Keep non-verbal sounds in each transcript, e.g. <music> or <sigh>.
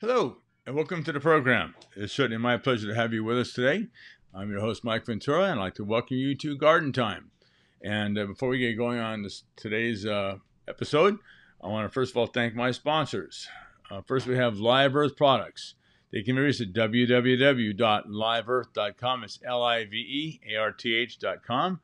Hello, and welcome to the program. It's certainly my pleasure to have you with us today. I'm your host, Mike Ventura, and I'd like to welcome you to Garden Time. And uh, before we get going on this, today's uh, episode, I want to first of all thank my sponsors. Uh, first, we have Live Earth Products. They can be reached at www.liveearth.com. It's L I V E A R T H.com.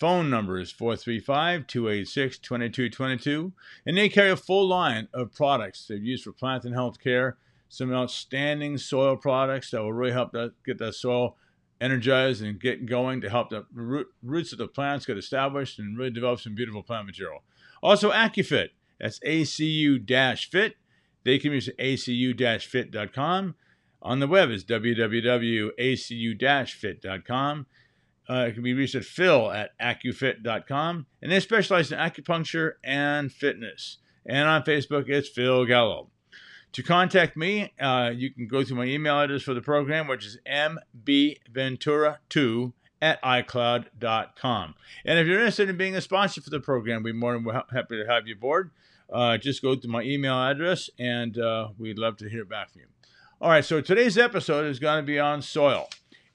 Phone number is 435 286 2222. And they carry a full line of products they've used for plant and health care. Some outstanding soil products that will really help that, get that soil energized and get going to help the root, roots of the plants get established and really develop some beautiful plant material. Also, AcuFit. That's ACU fit. They can use acu fit.com. On the web is www.acu fit.com. Uh, it can be reached at phil at acufit.com. And they specialize in acupuncture and fitness. And on Facebook, it's Phil Gallo. To contact me, uh, you can go through my email address for the program, which is mbventura2 at icloud.com. And if you're interested in being a sponsor for the program, we're more than happy to have you aboard. Uh, just go to my email address, and uh, we'd love to hear back from you. All right, so today's episode is going to be on soil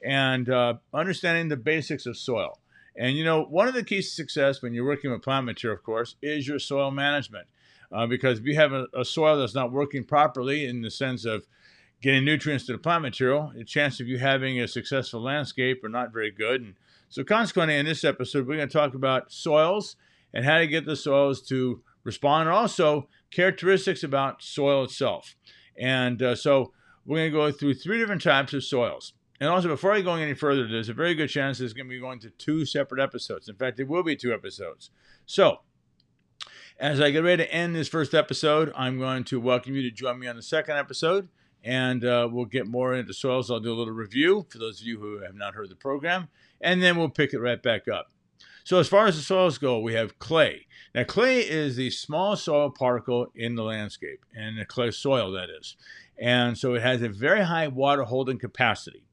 and uh, understanding the basics of soil. And you know, one of the keys to success when you're working with plant material, of course, is your soil management. Uh, because if you have a, a, soil that's not working properly in the sense of getting nutrients to the plant material, the chance of you having a successful landscape are not very good. And so, consequently, in this episode, we're going to talk about soils and how to get the soils to respond, and also characteristics about soil itself. And uh, so, we're going to go through three different types of soils. And also, before I go any further, there's a very good chance is going to be going to two separate episodes. In fact, it will be two episodes. So, as I get ready to end this first episode, I'm going to welcome you to join me on the second episode, and uh, we'll get more into soils. I'll do a little review for those of you who have not heard the program, and then we'll pick it right back up. So, as far as the soils go, we have clay. Now, clay is the smallest soil particle in the landscape, and the clay soil, that is. And so it has a very high water holding capacity.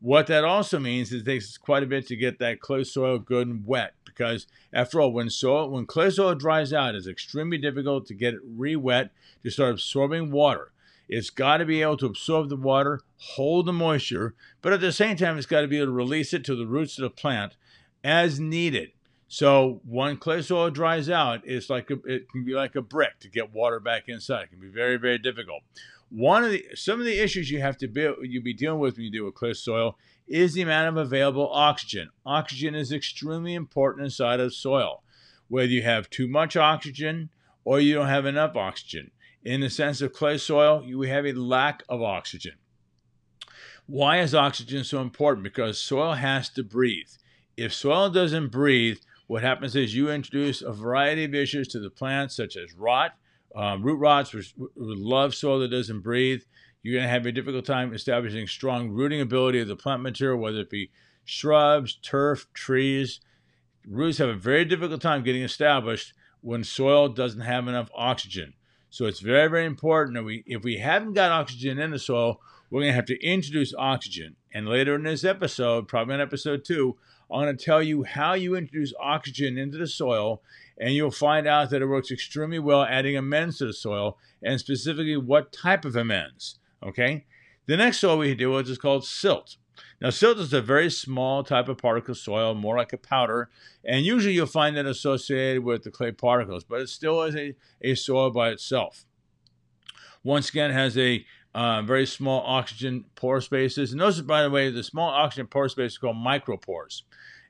What that also means is it takes quite a bit to get that clay soil good and wet because after all, when soil when clay soil dries out, it's extremely difficult to get it re-wet to start absorbing water. It's got to be able to absorb the water, hold the moisture, but at the same time, it's got to be able to release it to the roots of the plant as needed. So when clay soil dries out, it's like a, it can be like a brick to get water back inside. It can be very, very difficult. One of the some of the issues you have to be you be dealing with when you deal with clay soil is the amount of available oxygen. Oxygen is extremely important inside of soil. Whether you have too much oxygen or you don't have enough oxygen. In the sense of clay soil, you have a lack of oxygen. Why is oxygen so important? Because soil has to breathe. If soil doesn't breathe, what happens is you introduce a variety of issues to the plants, such as rot, um, root rots, which love soil that doesn't breathe. You're going to have a difficult time establishing strong rooting ability of the plant material, whether it be shrubs, turf, trees. Roots have a very difficult time getting established when soil doesn't have enough oxygen. So it's very, very important that we, if we haven't got oxygen in the soil, we're going to have to introduce oxygen. And later in this episode, probably in episode two, I'm going to tell you how you introduce oxygen into the soil and you'll find out that it works extremely well adding amends to the soil, and specifically what type of amends. Okay? The next soil we with is called silt. Now, silt is a very small type of particle soil, more like a powder, and usually you'll find that associated with the clay particles, but it still is a, a soil by itself. Once again, it has a uh, very small oxygen pore spaces. And those, by the way, the small oxygen pore spaces are called micropores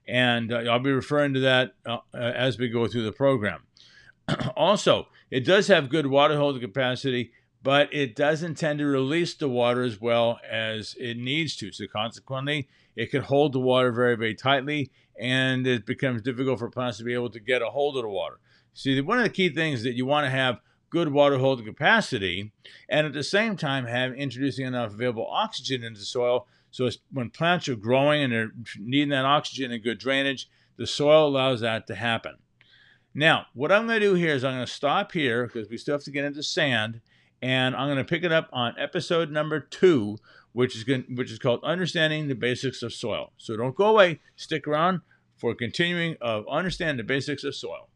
and uh, I'll be referring to that uh, as we go through the program. <clears throat> also, it does have good water holding capacity, but it doesn't tend to release the water as well as it needs to. So, consequently, it can hold the water very, very tightly, and it becomes difficult for plants to be able to get a hold of the water. See, one of the key things that you want to have good water holding capacity, and at the same time have introducing enough available oxygen into the soil so when plants are growing and they're needing that oxygen and good drainage, the soil allows that to happen. Now, what I'm going to do here is I'm going to stop here because we still have to get into sand, and I'm going to pick it up on episode number two, which is going, which is called Understanding the Basics of Soil. So don't go away. Stick around for continuing of Understanding the Basics of Soil.